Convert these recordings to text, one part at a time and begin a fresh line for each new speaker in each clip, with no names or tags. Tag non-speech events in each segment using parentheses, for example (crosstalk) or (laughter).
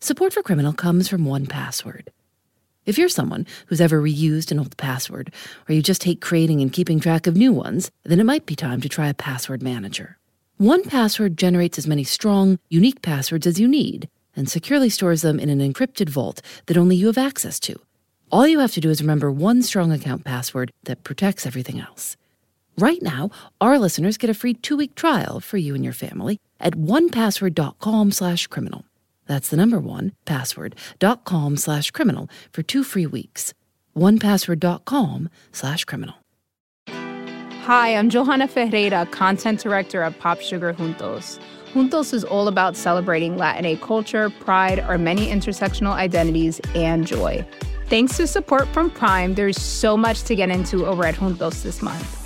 Support for Criminal comes from 1Password. If you're someone who's ever reused an old password, or you just hate creating and keeping track of new ones, then it might be time to try a password manager. 1Password generates as many strong, unique passwords as you need and securely stores them in an encrypted vault that only you have access to. All you have to do is remember one strong account password that protects everything else. Right now, our listeners get a free two-week trial for you and your family at onepassword.com slash criminal. That's the number one, password.com slash criminal for two free weeks. onepassword.com slash criminal.
Hi, I'm Johanna Ferreira, content director at Pop Sugar Juntos. Juntos is all about celebrating Latin culture, pride, our many intersectional identities, and joy. Thanks to support from Prime, there's so much to get into over at Juntos this month.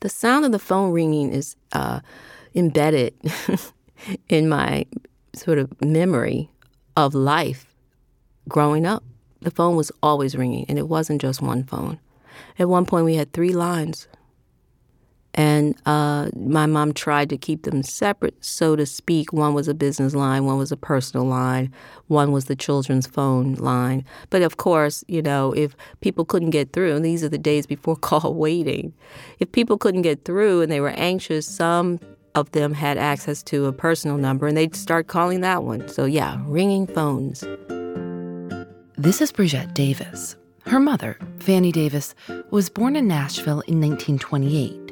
The sound of the phone ringing is uh, embedded (laughs) in my sort of memory of life growing up. The phone was always ringing, and it wasn't just one phone. At one point, we had three lines and uh, my mom tried to keep them separate, so to speak. One was a business line, one was a personal line, one was the children's phone line. But of course, you know, if people couldn't get through, and these are the days before (laughs) call waiting, if people couldn't get through and they were anxious, some of them had access to a personal number and they'd start calling that one. So, yeah, ringing phones.
This is Bridgett Davis. Her mother, Fannie Davis, was born in Nashville in 1928.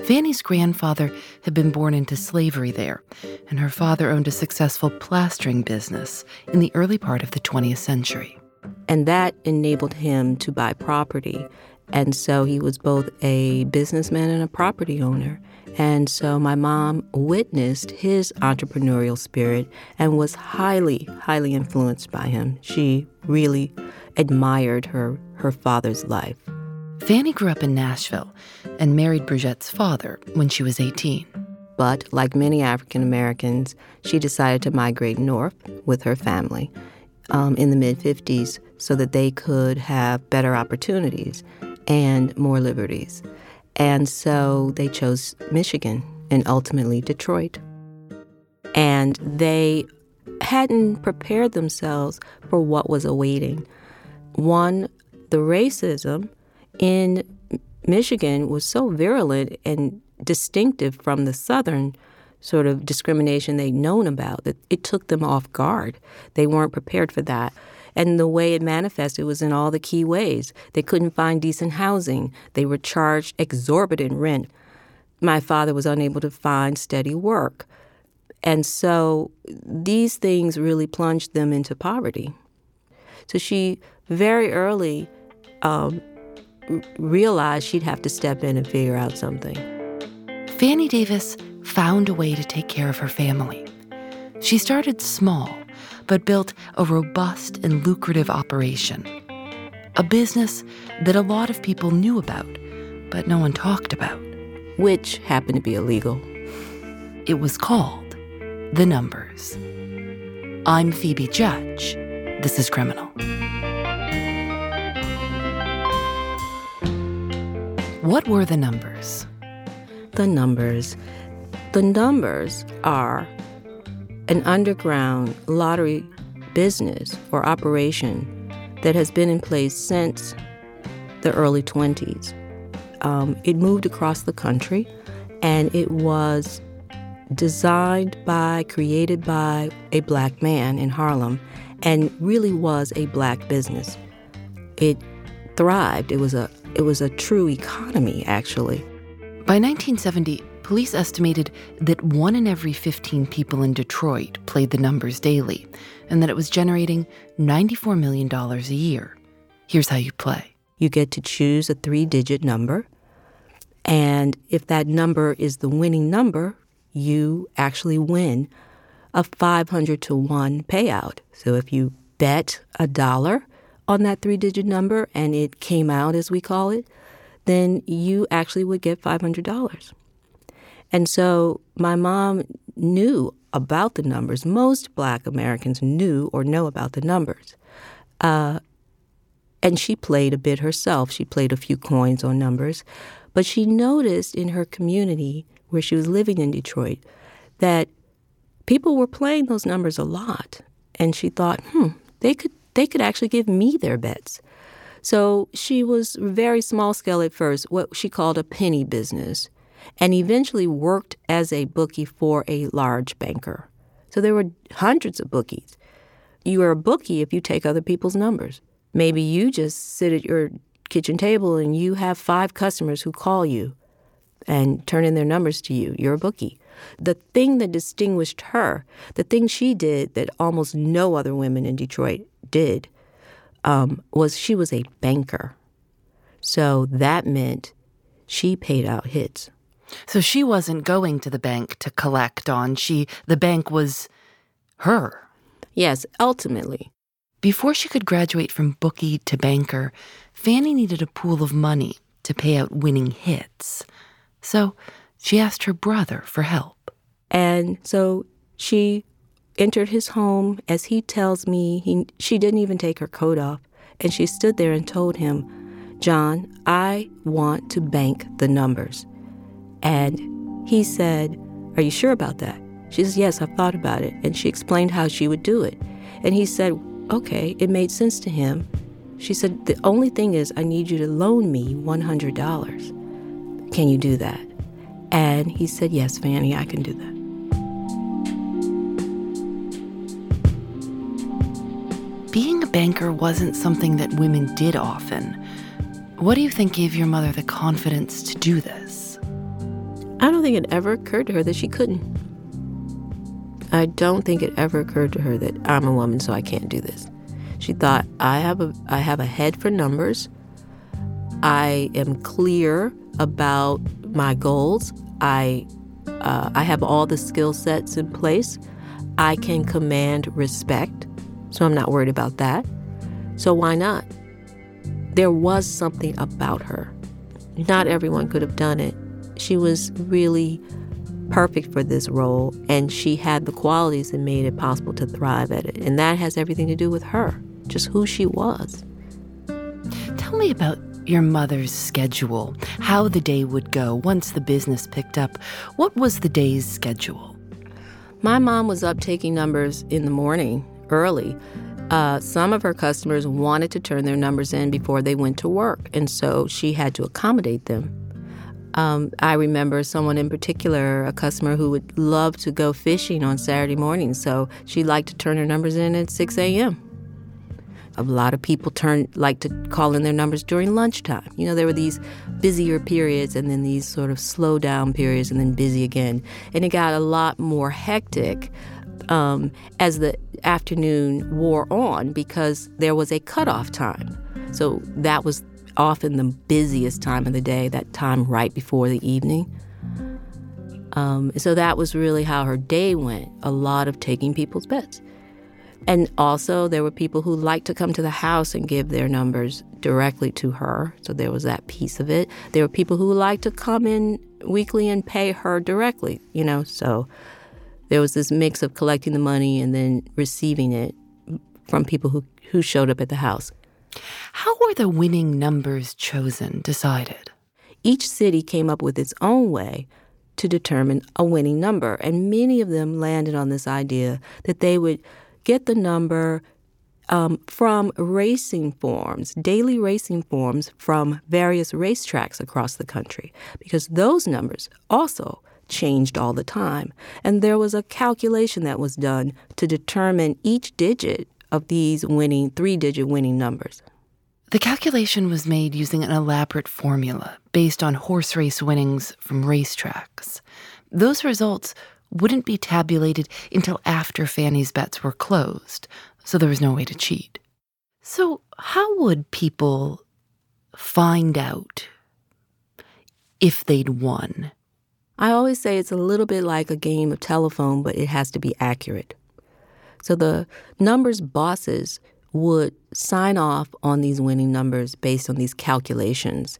Fannie's grandfather had been born into slavery there, and her father owned a successful plastering business in the early part of the 20th century.
And that enabled him to buy property. And so he was both a businessman and a property owner. And so my mom witnessed his entrepreneurial spirit and was highly, highly influenced by him. She really admired her, her father's life.
Fannie grew up in Nashville and married Bridgett's father when she was 18.
But like many African Americans, she decided to migrate north with her family um, in the mid 50s so that they could have better opportunities and more liberties. And so they chose Michigan and ultimately Detroit. And they hadn't prepared themselves for what was awaiting. One, the racism in Michigan was so virulent and distinctive from the Southern sort of discrimination they'd known about that it took them off guard. They weren't prepared for that. And the way it manifested was in all the key ways. They couldn't find decent housing, they were charged exorbitant rent. My father was unable to find steady work. And so these things really plunged them into poverty. So she very early um, realized she'd have to step in and figure out something.
Fannie Davis found a way to take care of her family. She started small, but built a robust and lucrative operation. A business that a lot of people knew about, but no one talked about.
Which happened to be illegal.
It was called The Numbers. I'm Phoebe Judge. This is Criminal. What were the numbers?
The numbers. The numbers are an underground lottery business or operation that has been in place since the early 20s. Um, it moved across the country and it was designed by, created by a black man in Harlem, and really was a black business. It thrived. It was a it was a true economy, actually.
By 1970, police estimated that one in every 15 people in Detroit played the numbers daily, and that it was generating $94 million a year. Here's how you play
you get to choose a three digit number, and if that number is the winning number, you actually win a 500 to 1 payout. So if you bet a dollar on that three digit number and it came out, as we call it, then you actually would get $500. And so my mom knew about the numbers. Most black Americans knew or know about the numbers. Uh, and she played a bit herself. She played a few coins on numbers. But she noticed in her community where she was living in Detroit that people were playing those numbers a lot. And she thought, hmm, they could they could actually give me their bets. So she was very small scale at first, what she called a penny business, and eventually worked as a bookie for a large banker. So there were hundreds of bookies. You are a bookie if you take other people's numbers. Maybe you just sit at your kitchen table and you have five customers who call you and turn in their numbers to you. You're a bookie. The thing that distinguished her, the thing she did that almost no other women in Detroit did, um, was she was a banker. So that meant she paid out hits.
So she wasn't going to the bank to collect on. She the bank was her.
Yes, ultimately.
Before she could graduate from bookie to banker, Fannie needed a pool of money to pay out winning hits. So she asked her brother for help.
And so she entered his home. As he tells me, he, she didn't even take her coat off. And she stood there and told him, John, I want to bank the numbers. And he said, Are you sure about that? She says, Yes, I've thought about it. And she explained how she would do it. And he said, Okay, it made sense to him. She said, The only thing is, I need you to loan me $100. Can you do that? And he said, Yes, Fannie, I can do that.
Being a banker wasn't something that women did often. What do you think gave your mother the confidence to do this?
I don't think it ever occurred to her that she couldn't. I don't think it ever occurred to her that I'm a woman, so I can't do this. She thought, I have a, I have a head for numbers. I am clear about my goals. I, uh, I have all the skill sets in place. I can command respect so I'm not worried about that. So why not? There was something about her. Not everyone could have done it. She was really perfect for this role, and she had the qualities that made it possible to thrive at it. And that has everything to do with her, just who she was.
Tell me about your mother's schedule, how the day would go once the business picked up. What was the day's schedule?
My mom was up taking numbers in the morning early, uh, some of her customers wanted to turn their numbers in before they went to work, and so she had to accommodate them. Um, I remember someone in particular, a customer who would love to go fishing on Saturday morning, so she liked to turn her numbers in at 6 a.m. A lot of people turn like to call in their numbers during lunchtime. You know, there were these busier periods and then these sort of slow down periods and then busy again. And it got a lot more hectic um, as the afternoon wore on because there was a cutoff time. So that was often the busiest time of the day, that time right before the evening. Um, so that was really how her day went a lot of taking people's bets. And also, there were people who liked to come to the house and give their numbers directly to her. So there was that piece of it. There were people who liked to come in weekly and pay her directly, you know. So there was this mix of collecting the money and then receiving it from people who, who showed up at the house.
How were the winning numbers chosen, decided?
Each city came up with its own way to determine a winning number, and many of them landed on this idea that they would get the number um, from racing forms, daily racing forms from various racetracks across the country, because those numbers also changed all the time. And there was a calculation that was done to determine each digit of these winning, three digit winning numbers.
The calculation was made using an elaborate formula based on horse race winnings from racetracks. Those results wouldn't be tabulated until after Fannie's bets were closed, so there was no way to cheat. So, how would people find out if they'd won?
I always say it's a little bit like a game of telephone, but it has to be accurate. So the numbers bosses would sign off on these winning numbers based on these calculations.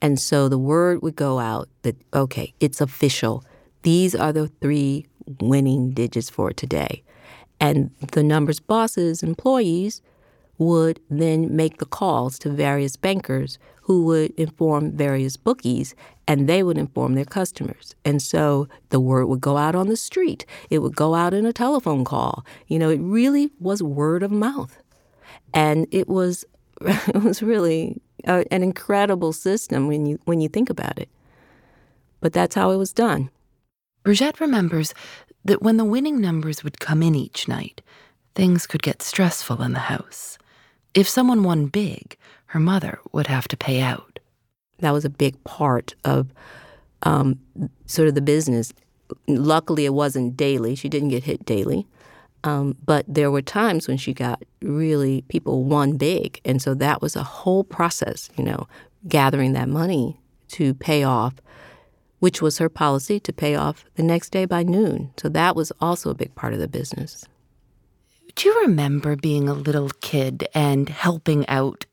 And so the word would go out that, okay, it's official. These are the three winning digits for today. And the numbers bosses, employees, would then make the calls to various bankers who would inform various bookies and they would inform their customers. And so the word would go out on the street. It would go out in a telephone call. You know, it really was word of mouth. And it was (laughs) it was really a, an incredible system when you when you think about it. But that's how it was done.
Bridgett remembers that when the winning numbers would come in each night, things could get stressful in the house. If someone won big, her mother would have to pay out.
That was a big part of um, sort of the business. Luckily, it wasn't daily. She didn't get hit daily. Um, but there were times when she got really, people won big. And so that was a whole process, you know, gathering that money to pay off, which was her policy to pay off the next day by noon. So that was also a big part of the business.
Do you remember being a little kid and helping out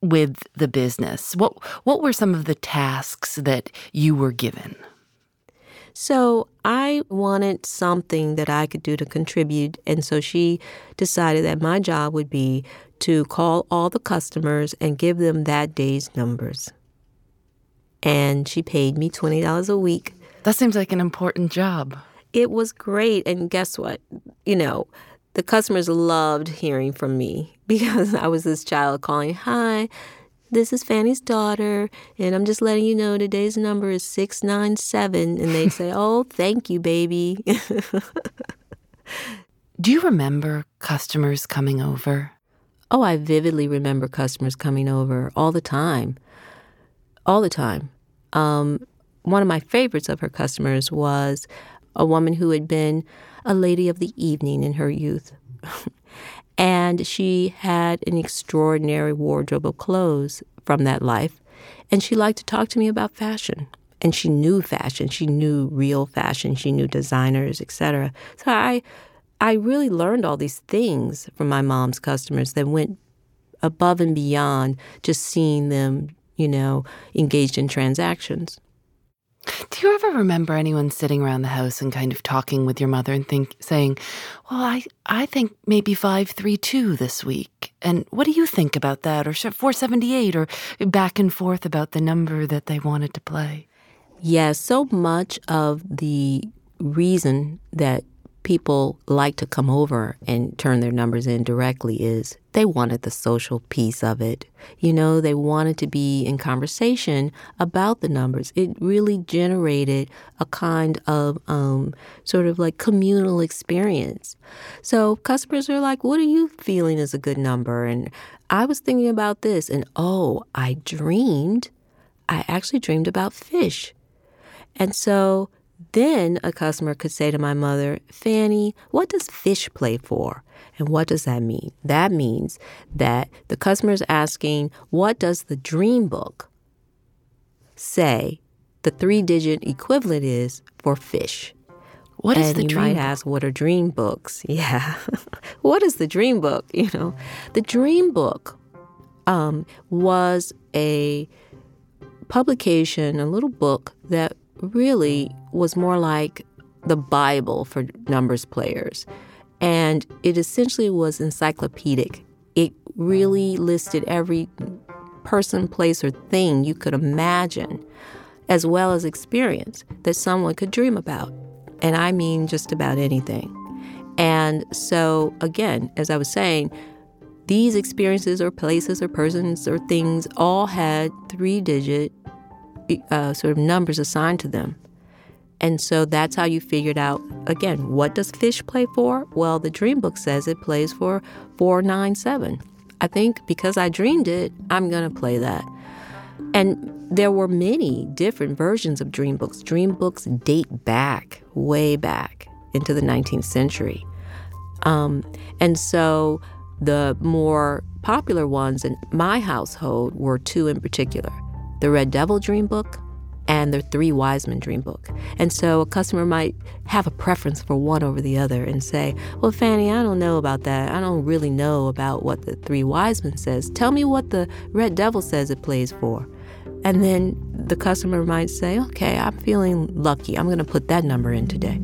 with the business? What what were some of the tasks that you were given?
So I wanted something that I could do to contribute. And so she decided that my job would be to call all the customers and give them that day's numbers. And she paid me $20 a week.
That seems like an important job.
It was great. And guess what? You know, the customers loved hearing from me (laughs) because I was this child calling, Hi, this is Fannie's daughter, and I'm just letting you know today's number is 697. And they'd say, (laughs) Oh, thank you, baby. (laughs)
Do you remember customers coming over?
Oh, I vividly remember customers coming over all the time. All the time. Um, one of my favorites of her customers was a woman who had been a lady of the evening in her youth. (laughs) And she had an extraordinary wardrobe of clothes from that life. And she liked to talk to me about fashion. And she knew fashion. She knew real fashion. She knew designers, etc. So I I really learned all these things from my mom's customers that went above and beyond just seeing them, you know, engaged in transactions.
Do you ever remember anyone sitting around the house and kind of talking with your mother and think saying, "Well, I I think maybe 532 this week." And what do you think about that or 478 or back and forth about the number that they wanted to play?
Yes, so much of the reason that people like to come over and turn their numbers in directly is they wanted the social piece of it. You know, they wanted to be in conversation about the numbers. It really generated a kind of um, sort of like communal experience. So customers are like, What are you feeling is a good number? And I was thinking about this, and oh, I dreamed. I actually dreamed about fish. And so then a customer could say to my mother, Fannie, what does fish play for? And what does that mean? That means that the customer is asking, what does the dream book say the three digit equivalent is for fish?
What is
and
the
you
dream
might
book?
ask, what are dream books? (laughs) Yeah. what is the dream book? You know, the dream book um, was a publication, a little book that really was more like the Bible for numbers players. And it essentially was encyclopedic. It really listed every person, place, or thing you could imagine, as well as experience that someone could dream about. And I mean just about anything. And so, again, as I was saying, these experiences or places or persons or things all had three digit uh, sort of numbers assigned to them. And so that's how you figured out again, what does fish play for? Well, the dream book says it plays for 497. I think because I dreamed it, I'm going to play that. And there were many different versions of dream books. Dream books date back, way back into the 19th century. Um, and so the more popular ones in my household were two in particular the Red Devil Dream Book and the Three Wise Men Dream Book. And so a customer might have a preference for one over the other and say, Well, Fannie, I don't know about that. I don't really know about what the Three Wise Men says. Tell me what the Red Devil says it plays for. And then the customer might say, Okay, I'm feeling lucky. I'm going to put that number in today.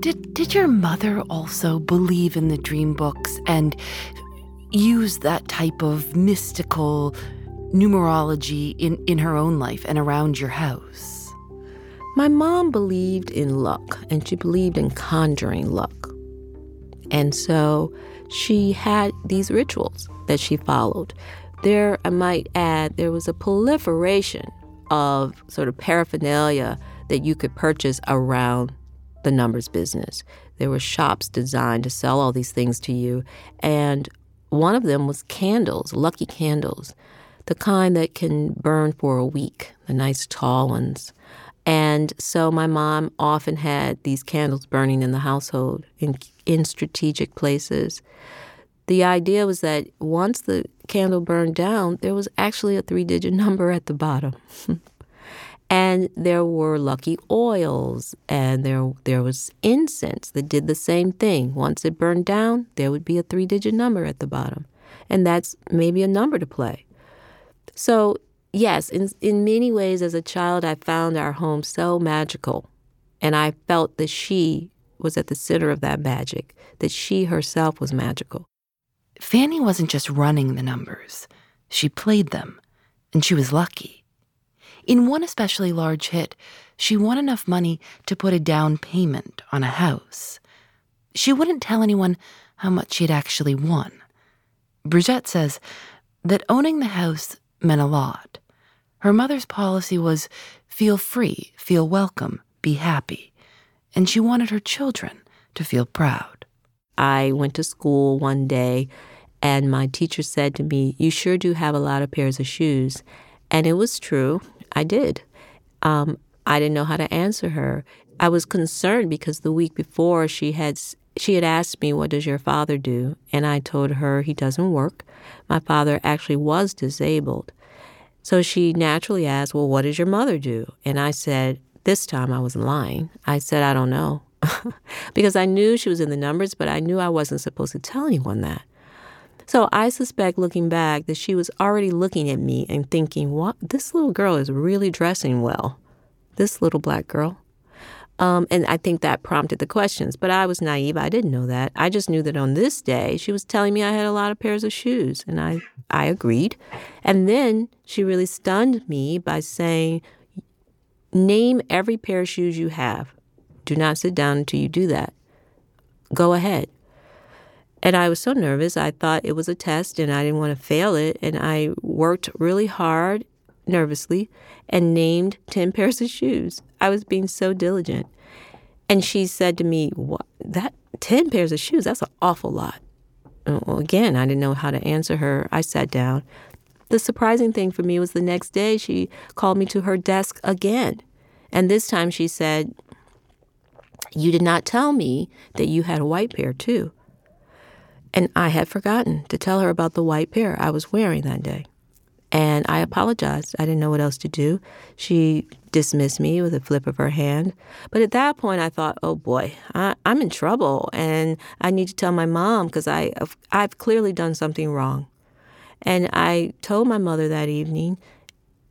Did, did your mother also believe in the dream books and use that type of mystical numerology in, in her own life and around your house?
My mom believed in luck and she believed in conjuring luck. And so she had these rituals that she followed. There, I might add, there was a proliferation of sort of paraphernalia that you could purchase around the numbers business. There were shops designed to sell all these things to you. And one of them was candles, lucky candles the kind that can burn for a week, the nice tall ones. And so my mom often had these candles burning in the household in, in strategic places. The idea was that once the candle burned down, there was actually a three digit (laughs) number at the bottom. (laughs) and there were lucky oils and there there was incense that did the same thing. Once it burned down, there would be a three digit number at the bottom. And that's maybe a number to play. So, yes, in, in many ways as a child, I found our home so magical. And I felt that she was at the center of that magic, that she herself was magical.
Fannie wasn't just running the numbers, she played them, and she was lucky. In one especially large hit, she won enough money to put a down payment on a house. She wouldn't tell anyone how much she'd actually won. Bridgett says that owning the house meant a lot. Her mother's policy was feel free, feel welcome, be happy. And she wanted her children to feel proud.
I went to school one day and my teacher said to me, You sure do have a lot of pairs of shoes. And it was true. I did. Um, I didn't know how to answer her. I was concerned because the week before she had she had asked me, What does your father do? And I told her he doesn't work. My father actually was disabled. So she naturally asked, Well, what does your mother do? And I said, This time I was lying. I said, I don't know. (laughs) because I knew she was in the numbers, but I knew I wasn't supposed to tell anyone that. So I suspect looking back that she was already looking at me and thinking, What? This little girl is really dressing well. This little black girl. Um, and I think that prompted the questions. But I was naive. I didn't know that. I just knew that on this day, she was telling me I had a lot of pairs of shoes. And I, I agreed. And then she really stunned me by saying, Name every pair of shoes you have. Do not sit down until you do that. Go ahead. And I was so nervous. I thought it was a test and I didn't want to fail it. And I worked really hard nervously and named 10 (laughs) pairs of shoes. I was being so diligent. And she said to me, what, that 10 pairs of shoes, that's an awful lot. Well, again, I didn't know how to answer her. I sat down. The surprising thing for me was the next day she called me to her desk again. And this time she said, You did not tell me that you had a white pair too. And I had forgotten to tell her about the white pair I was wearing that day. And I apologized. I didn't know what else to do. She dismissed me with a flip of her hand. But at that point, I thought, oh boy, I, am in trouble and I need to tell my mom because I've, I've clearly done something wrong. And I told my mother that evening,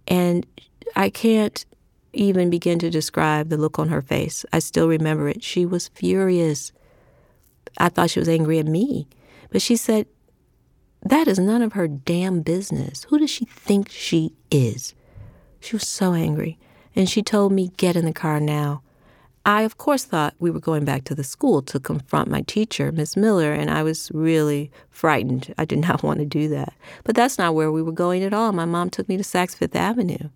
and I can't even begin to describe the look on her face. I still remember it. She was furious. I thought she was angry at me. But she said, that is none of her damn business. Who does she think she is? She was so angry, and she told me, Get in the car now. I, of course, thought we were going back to the school to confront my teacher, Miss Miller, and I was really frightened. I did (laughs) not want to do that. But that's not where we were going at all. My mom took me to Saks Fifth Avenue,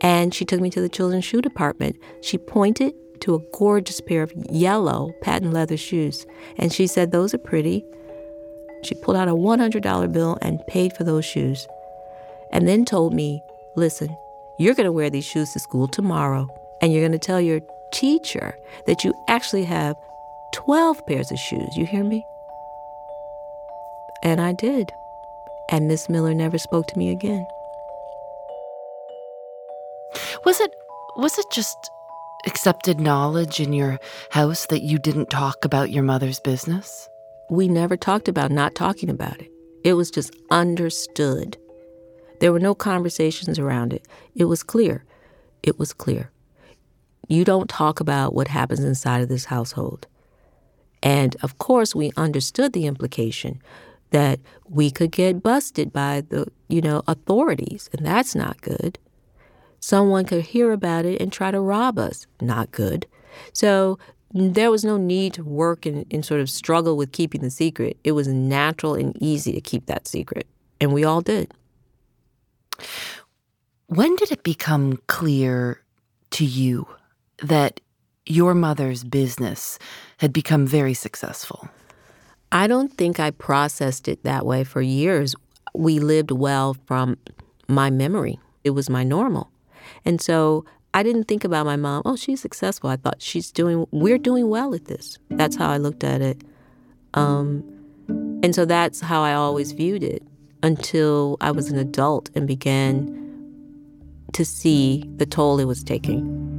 and she took me to the children's shoe department. She pointed to a gorgeous pair of yellow patent leather shoes, and she said, Those are pretty. She pulled out a $100 bill and paid for those shoes. And then told me, listen, you're going to wear these shoes to school tomorrow, and you're going to tell your teacher that you actually have 12 pairs of shoes. You hear me? And I did. And Miss Miller never spoke to me again.
Was it was it just accepted knowledge in your house that you didn't talk about your mother's business?
We never talked about not talking about it. It was just understood. There were no conversations around it. It was clear. It was clear. You don't talk about what happens inside of this household. And of course, we understood the implication that we could get busted by the, you know, authorities, and that's not good. Someone could hear about it and try to rob us. Not good. So there was no need to work and, and sort of struggle with keeping the secret. It was natural and easy to keep that secret. And we all did.
When did it become clear to you that your mother's business had become very successful?
I don't think I processed it that way for years. We lived well from my memory, it was my normal. And so I didn't think about my mom, oh, she's successful. I thought she's doing, we're doing well at this. That's how I looked at it. Um, and so that's how I always viewed it until I was an adult and began to see the toll it was taking.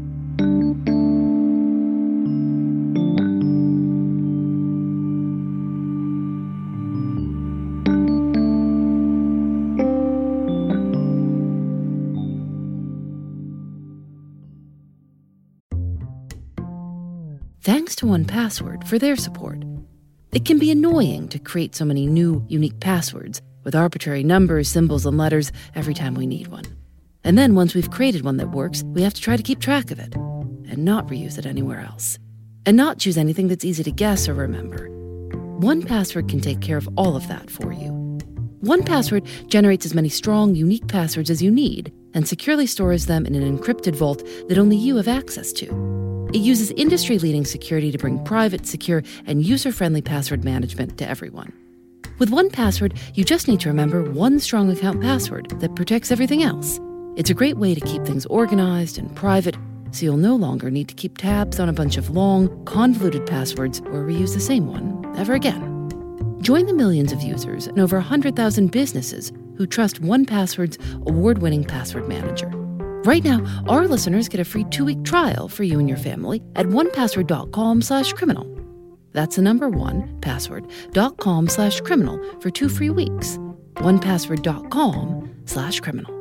Thanks to 1Password for their support. It can be annoying to create so many new, unique passwords with arbitrary numbers, symbols, and letters every time we need one. And then once we've created one that works, we have to try to keep track of it and not reuse it anywhere else. And not choose anything that's easy to guess or remember. 1Password can take care of all of that for you. 1Password generates as many strong, unique passwords as you need and securely stores them in an encrypted vault that only you have access to. It uses industry leading security to bring private, secure, and user friendly password management to everyone. With 1Password, you just need to remember one strong account password that protects everything else. It's a great way to keep things organized and private, so you'll no longer need to keep tabs on a bunch of long, convoluted passwords or reuse the same one ever again. Join the millions of users and over 100,000 businesses who trust 1Password's award winning password manager. Right now, our listeners get a free two-week trial for you and your family at onepassword.com slash criminal. That's the number one, password.com slash criminal for two free weeks. onepassword.com slash criminal.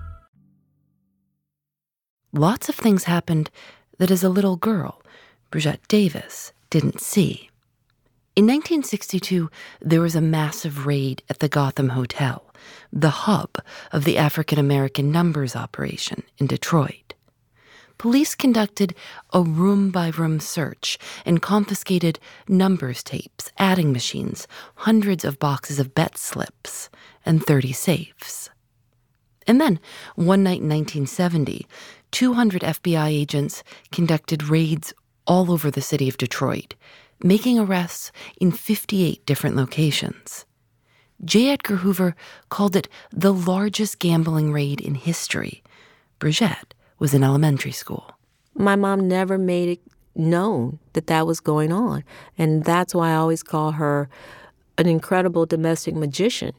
Lots of things happened that as a little girl, Bridgett Davis didn't see. In 1962, there was a massive raid at the Gotham Hotel, the hub of the African American numbers operation in Detroit. Police conducted a room by room search and confiscated numbers tapes, adding machines, hundreds of boxes of bet slips, and 30 safes. And then, one night in 1970, 200 FBI agents conducted raids all over the city of Detroit, making arrests in 58 different locations. J. Edgar Hoover called it the largest gambling raid in history. Bridgett was in elementary school.
My mom never made it known that that was going on. And that's why I always call her an incredible domestic magician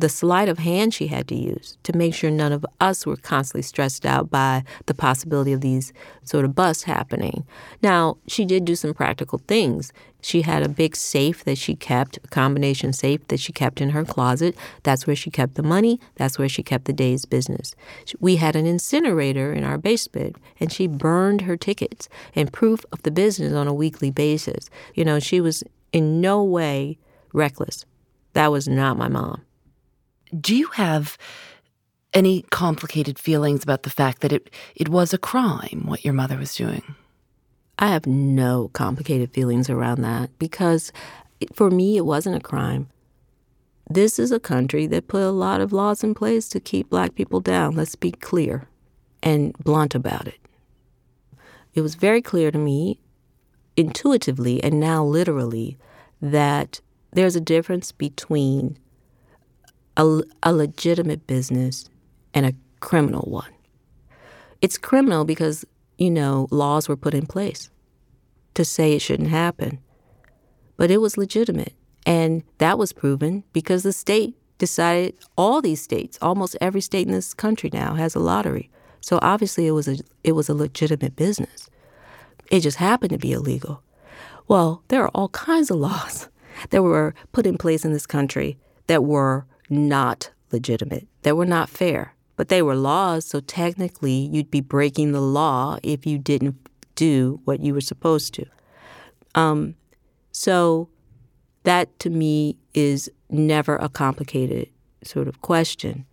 the sleight of hand she had to use to make sure none of us were constantly stressed out by the possibility of these sort of busts happening. Now, she did do some practical things. She had a big safe that she kept, a combination safe that she kept in her closet. That's where she kept the money. That's where she kept the day's business. We had an incinerator in our basement, and she burned her tickets and proof of the business on a weekly basis. You know, she was in no way reckless. That was not my mom
do you have any complicated feelings about the fact that it, it was a crime what your mother was doing?
I have no complicated feelings around that because for me, it wasn't a crime. this is a country that put a lot of laws in place to keep black people down. Let's be clear and blunt about it. It was very clear to me, intuitively and now literally, that there's a difference between a, a legitimate business and a criminal one. It's criminal because, you know, laws were put in place to say it shouldn't happen. But it was legitimate. And that was proven because the state decided all these states, almost every state in this country now has a lottery. So obviously it was a it was a legitimate business. It just happened to be illegal. Well, there are all kinds of (laughs) laws that were put in place in this country that were not legitimate, that were not fair. But they were laws, so technically you'd be breaking the law if you didn't do what you were supposed to. Um, so that to me is never a complicated sort of question.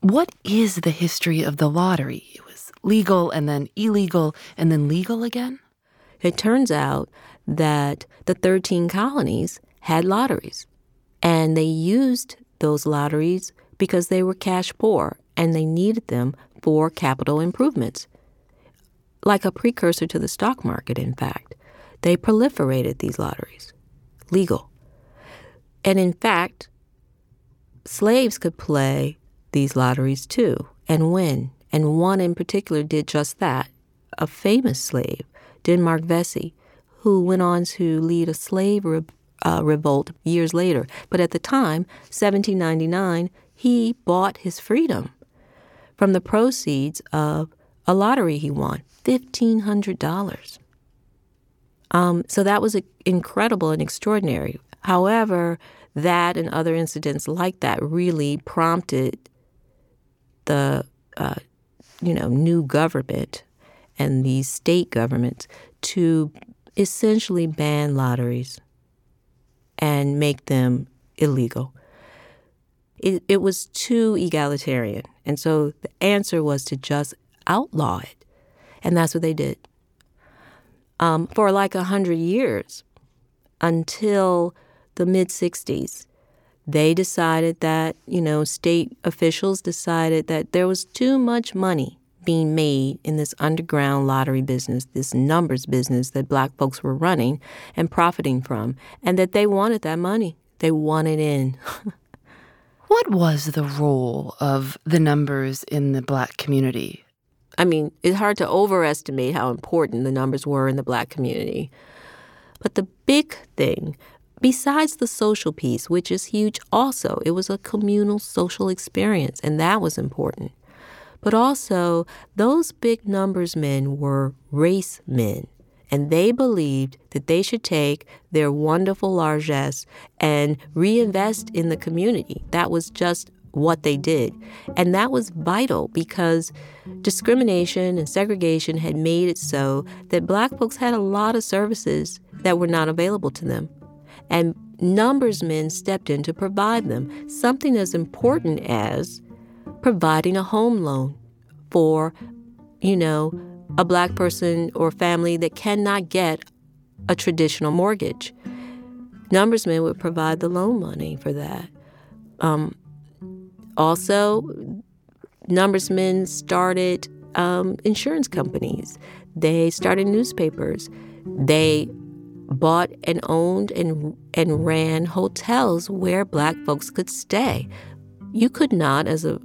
What is the history of the lottery? It was legal and then illegal and then legal again?
It turns out that the 13 colonies had lotteries, and they used those lotteries because they were cash poor and they needed them for capital improvements. Like a precursor to the stock market, in fact. They proliferated these lotteries, legal. And in fact, slaves could play these lotteries too and win. And one in particular did just that. A famous slave, Denmark Vesey, who went on to lead a slave re- uh, revolt years later. But at the time, 1799, he bought his freedom from the proceeds of a lottery he won $1,500. Um, so that was incredible and extraordinary. However, that and other incidents like that really prompted the uh, you know new government and these state governments to essentially ban lotteries and make them illegal. It, it was too egalitarian. And so the answer was to just outlaw it. And that's what they did. Um, for like a hundred years until the mid 60s, they decided that, you know, state officials decided that there was too much money being made in this underground lottery business, this numbers business that black folks were running and profiting from, and that they wanted that money. They wanted in. (laughs)
what was the role of the numbers in the black community?
I mean, it's hard to overestimate how important the numbers were in the black community. But the big thing, besides the social piece, which is huge also, it was a communal social experience, and that was important. But also, those big numbers men were race men, and they believed that they should take their wonderful largesse and reinvest in the community. That was just what they did. And that was vital because discrimination and segregation had made it so that black folks had a lot of services that were not available to them. And numbers men stepped in to provide them, something as important as providing a home loan for, you know, a black person or family that cannot get a traditional mortgage. Numbersmen would provide the loan money for that. Um, also, numbersmen started um, insurance companies. They started newspapers. They bought and owned and and ran hotels where black folks could stay. You could not, as a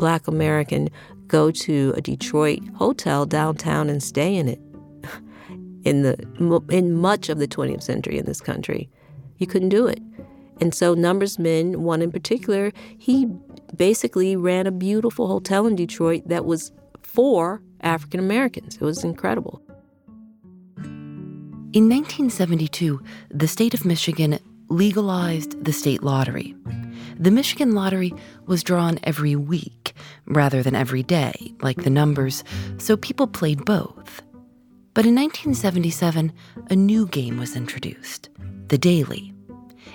black American, go to a Detroit hotel downtown and stay in it. (laughs) in the in much of the 20th century in this country, you couldn't do it. And so Numbers Men, one in particular, he basically ran a beautiful hotel in Detroit that was for African Americans. It was incredible.
In 1972, the state of Michigan legalized the state lottery. The Michigan lottery was drawn every week rather than every day, like the numbers, so people played both. But in 1977, a new game was introduced the daily.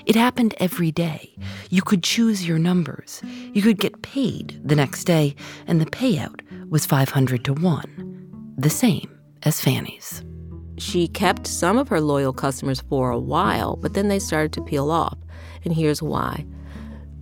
It happened every day. You could choose your numbers. You could get paid the next day, and the payout was 500 to 1, the same as Fannie's.
She kept some of her loyal customers for a while, but then they started to peel off. And here's why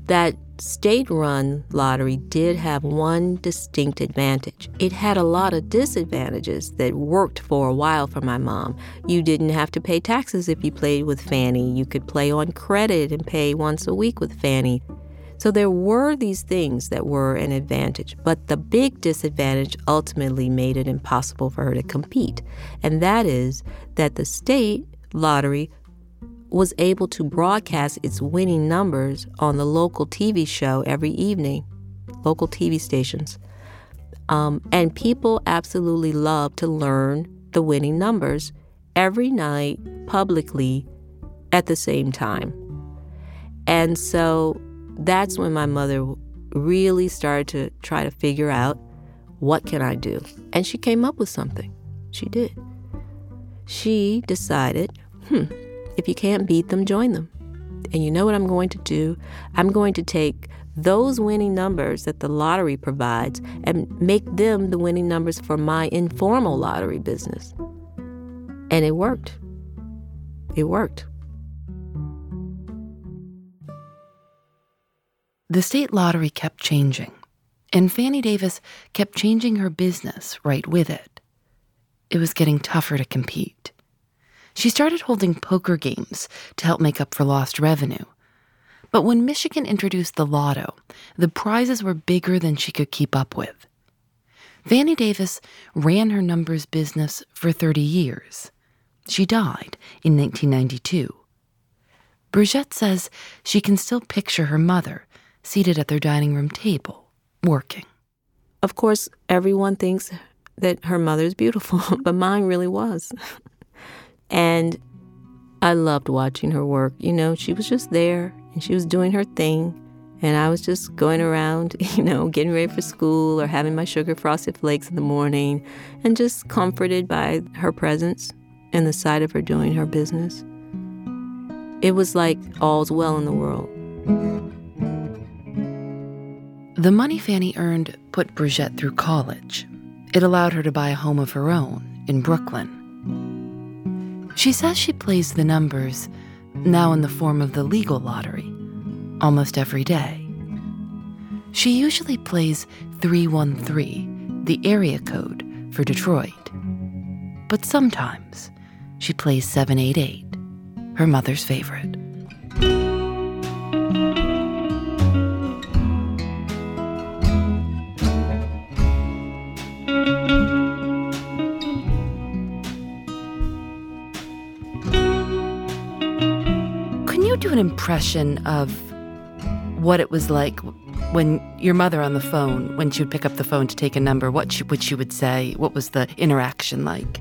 that state run lottery did have one distinct advantage. It had a lot of disadvantages that worked for a while for my mom. You didn't have to pay taxes if you played with Fannie, you could play on credit and pay once a week with Fannie. So there were these things that were an advantage, but the big disadvantage ultimately made it impossible for her to compete. And that is that the state lottery was able to broadcast its winning numbers on the local TV show every evening, local TV stations. Um, and people absolutely love to learn the winning numbers every night publicly at the same time. And so that's when my mother really started to try to figure out what can I do? And she came up with something. She did. She decided, hmm, if you can't beat them, join them. And you know what I'm going to do? I'm going to take those winning numbers that the lottery provides and make them the winning numbers for my informal lottery business. And it worked. It worked.
The state lottery kept changing, and Fannie Davis kept changing her business right with it. It was getting tougher to compete. She started holding poker games to help make up for lost revenue. But when Michigan introduced the lotto, the prizes were bigger than she could keep up with. Fannie Davis ran her numbers business for 30 years. She died in 1992. Bridgett says she can still picture her mother seated at their dining room table, working.
Of course, everyone thinks that her mother's beautiful, (laughs) but mine really was. (laughs) And I loved watching her work. You know, she was just there and she was doing her thing. And I was just going around, (laughs) you know, getting ready for school or having my sugar frosted flakes in the morning and just comforted by her presence and the sight of her doing her business. It was like all's well in the world.
The money Fannie earned put Bridgett through college. It allowed her to buy a home of her own in Brooklyn. She says she plays the numbers, now in the form of the legal lottery, almost every day. She usually plays 313, the area code for Detroit. But sometimes she plays 788, her mother's favorite. An impression of what it was like when your mother on the phone, when she would pick up the phone to take a number, what she, what she would say? What was the interaction like?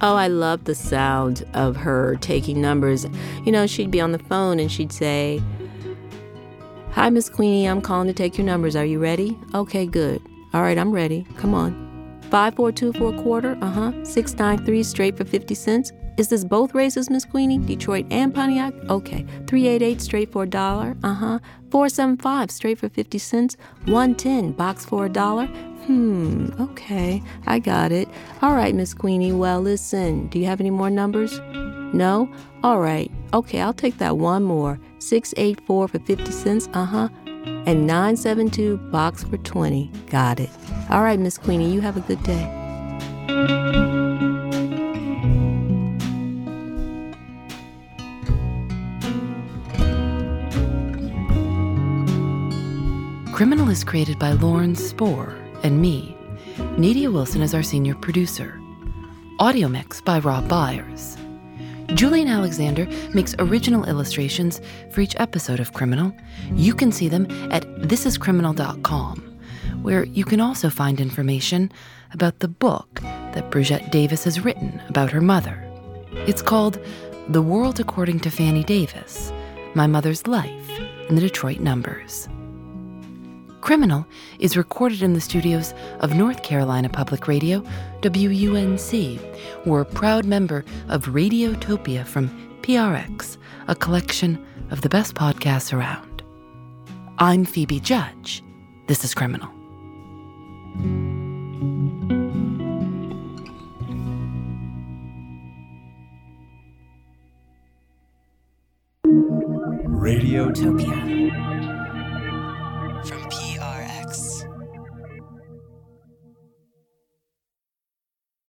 Oh, I love the sound of her taking numbers. You know, she'd be on the phone and she'd say, Hi, Miss Queenie, I'm calling to take your numbers. Are you ready? Okay, good. All right, I'm ready. Come on. 5424 quarter, uh huh. 693 straight for 50 cents. Is this both races, Miss Queenie? Detroit and Pontiac? Okay. 388 straight for a dollar. Uh huh. 475 straight for 50 cents. 110 box for a dollar. Hmm, okay. I got it. All right, Miss Queenie. Well, listen, do you have any more numbers? No? All right. Okay, I'll take that one more. 684 for 50 cents. Uh huh. And 972 box for 20. Got it. All right, Miss Queenie, you have a good day.
Criminal is created by Lauren Spohr and me. Nadia Wilson is our senior producer. Audio mix by Rob Byers. Julienne Alexander makes original illustrations for each episode of Criminal. You can see them at thisiscriminal.com, where you can also find information about the book that Bridgett Davis has written about her mother. It's called The World According to Fannie Davis My Mother's Life in the Detroit Numbers. Criminal is recorded in the studios of North Carolina Public Radio, WUNC. We're a proud member of Radiotopia from PRX, a collection of the best podcasts around. I'm Phoebe Judge. This is Criminal.
Radiotopia.